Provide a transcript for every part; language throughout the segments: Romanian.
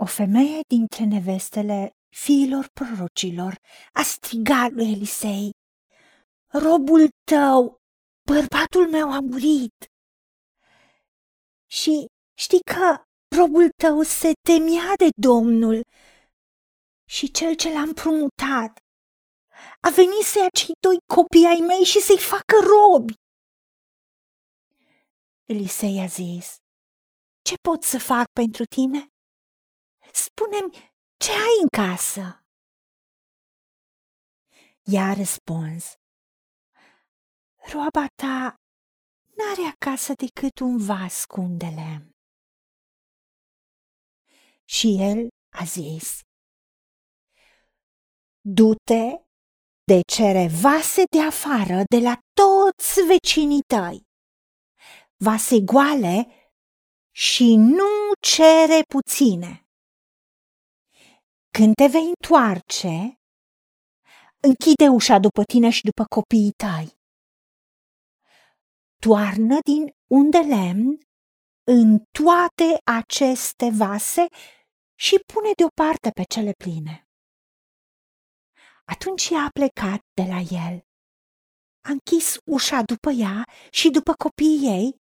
O femeie dintre nevestele fiilor prorocilor a strigat lui Elisei, Robul tău, bărbatul meu a murit. Și știi că robul tău se temea de Domnul și cel ce l-a împrumutat a venit să ia cei doi copii ai mei și să-i facă robi. Elisei a zis, ce pot să fac pentru tine? Spune-mi ce ai în casă. Ea a răspuns, roaba ta n-are acasă decât un vas cu un de lemn. Și el a zis, du-te de cere vase de afară de la toți vecinii tăi, vase goale și nu cere puține. Când te vei întoarce, închide ușa după tine și după copiii tăi. Toarnă din unde lemn în toate aceste vase și pune deoparte pe cele pline. Atunci ea a plecat de la el. A închis ușa după ea și după copiii ei.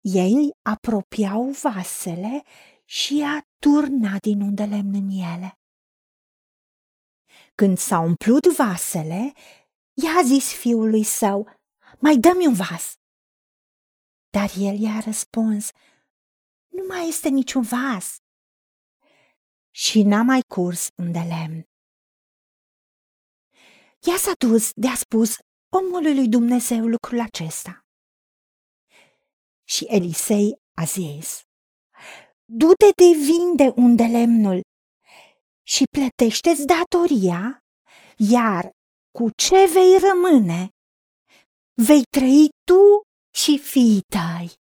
Ei apropiau vasele și a turna din unde lemn în ele. Când s-au umplut vasele, ea a zis fiului său, mai dă-mi un vas. Dar el i-a răspuns, nu mai este niciun vas. Și n-a mai curs unde lemn. Ea s-a dus de a spus omului lui Dumnezeu lucrul acesta. Și Elisei a zis, du-te de vinde unde lemnul și plătește-ți datoria, iar cu ce vei rămâne, vei trăi tu și fiii tăi.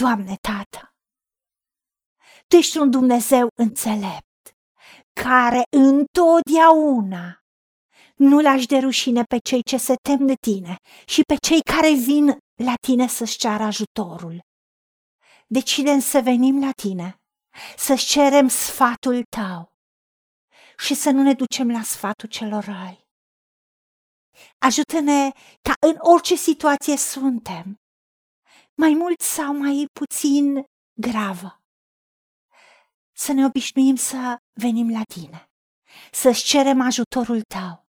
Doamne, Tată, Tu ești un Dumnezeu înțelept care întotdeauna nu lași de rușine pe cei ce se tem de tine și pe cei care vin la tine să-și ceară ajutorul. Decidem să venim la tine, să-ți cerem sfatul tău și să nu ne ducem la sfatul celor răi. Ajută-ne ca în orice situație suntem, mai mult sau mai puțin gravă, să ne obișnuim să venim la tine, să-ți cerem ajutorul tău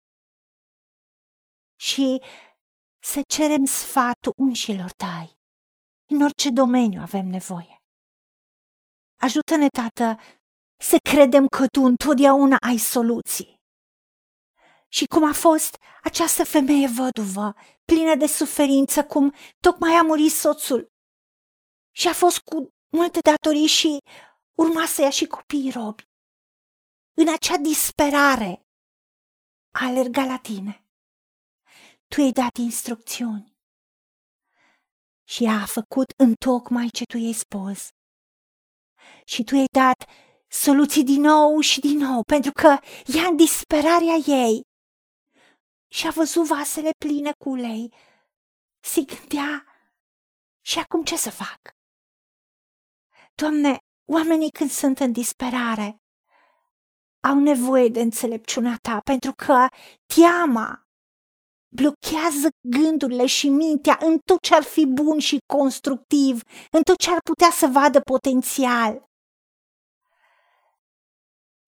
și să cerem sfatul unșilor tăi în orice domeniu avem nevoie. Ajută-ne, Tată, să credem că Tu întotdeauna ai soluții. Și cum a fost această femeie văduvă, plină de suferință, cum tocmai a murit soțul și a fost cu multe datorii și urma să ia și copiii robi. În acea disperare a alergat la tine. Tu i-ai dat instrucțiuni și ea a făcut în tocmai ce tu i-ai spus. Și tu i-ai dat soluții din nou și din nou, pentru că ea în disperarea ei și a văzut vasele pline cu ulei, se gândea și acum ce să fac? Doamne, Oamenii când sunt în disperare au nevoie de înțelepciunea ta pentru că teama blochează gândurile și mintea în tot ce ar fi bun și constructiv, în tot ce ar putea să vadă potențial.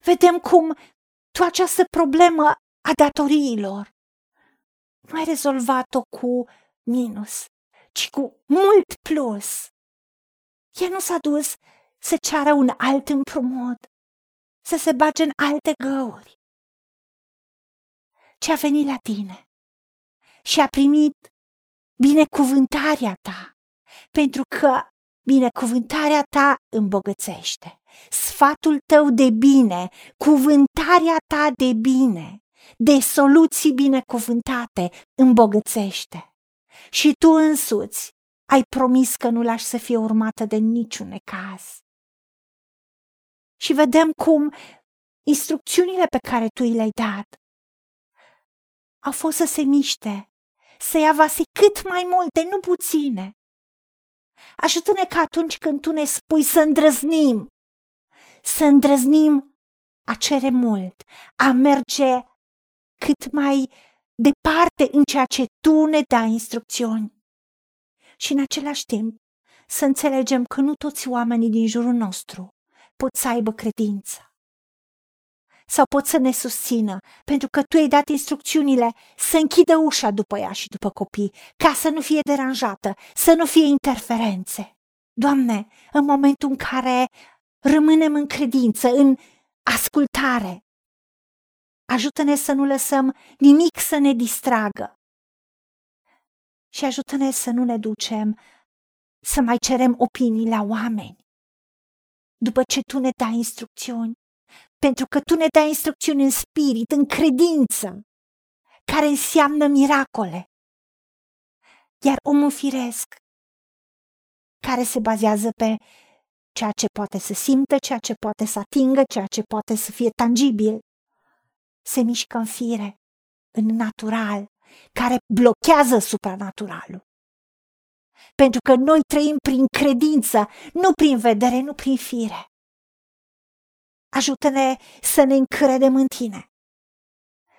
Vedem cum tu această problemă a datoriilor nu ai rezolvat-o cu minus, ci cu mult plus. Ea nu s-a dus să ceară un alt împrumut, să se bage în alte găuri. Ce a venit la tine și a primit binecuvântarea ta, pentru că binecuvântarea ta îmbogățește. Sfatul tău de bine, cuvântarea ta de bine, de soluții binecuvântate îmbogățește. Și tu însuți ai promis că nu lași să fie urmată de niciun necaz și vedem cum instrucțiunile pe care tu i le-ai dat au fost să se miște, să ia vase cât mai multe, nu puține. Ajută-ne ca atunci când Tu ne spui să îndrăznim, să îndrăznim a cere mult, a merge cât mai departe în ceea ce Tu ne dai instrucțiuni. Și în același timp să înțelegem că nu toți oamenii din jurul nostru pot să aibă credință sau pot să ne susțină, pentru că tu ai dat instrucțiunile să închidă ușa după ea și după copii, ca să nu fie deranjată, să nu fie interferențe. Doamne, în momentul în care rămânem în credință, în ascultare, ajută-ne să nu lăsăm nimic să ne distragă și ajută-ne să nu ne ducem să mai cerem opinii la oameni. După ce tu ne dai instrucțiuni, pentru că tu ne dai instrucțiuni în spirit, în credință, care înseamnă miracole. Iar omul firesc, care se bazează pe ceea ce poate să simtă, ceea ce poate să atingă, ceea ce poate să fie tangibil, se mișcă în fire, în natural, care blochează supranaturalul. Pentru că noi trăim prin credință, nu prin vedere, nu prin fire. Ajută-ne să ne încredem în tine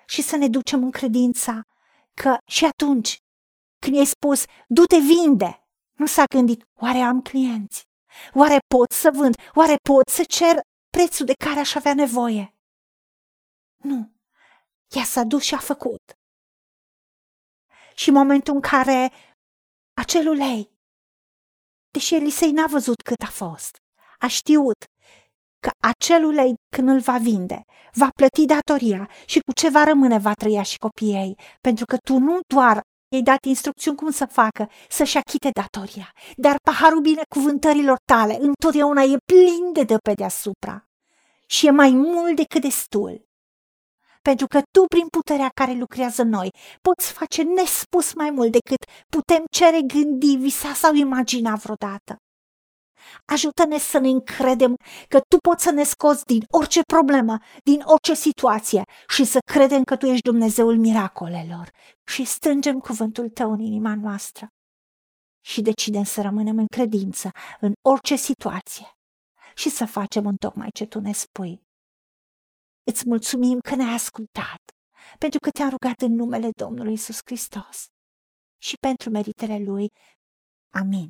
și să ne ducem în credința că și atunci când i-ai spus, du-te vinde, nu s-a gândit, oare am clienți? Oare pot să vând? Oare pot să cer prețul de care aș avea nevoie? Nu. Ea s-a dus și a făcut. Și în momentul în care acel ulei, deși Elisei n-a văzut cât a fost, a știut că acel ulei, când îl va vinde, va plăti datoria și cu ce va rămâne va trăia și copiii ei, pentru că tu nu doar i-ai dat instrucțiuni cum să facă, să-și achite datoria, dar paharul binecuvântărilor tale întotdeauna e plin de dă pe deasupra și e mai mult decât destul. Pentru că tu, prin puterea care lucrează în noi, poți face nespus mai mult decât putem cere, gândi, visa sau imagina vreodată. Ajută-ne să ne încredem că Tu poți să ne scoți din orice problemă, din orice situație și să credem că Tu ești Dumnezeul miracolelor și strângem cuvântul Tău în inima noastră și decidem să rămânem în credință în orice situație și să facem în tocmai ce Tu ne spui. Îți mulțumim că ne-ai ascultat, pentru că te-am rugat în numele Domnului Isus Hristos și pentru meritele Lui. Amin.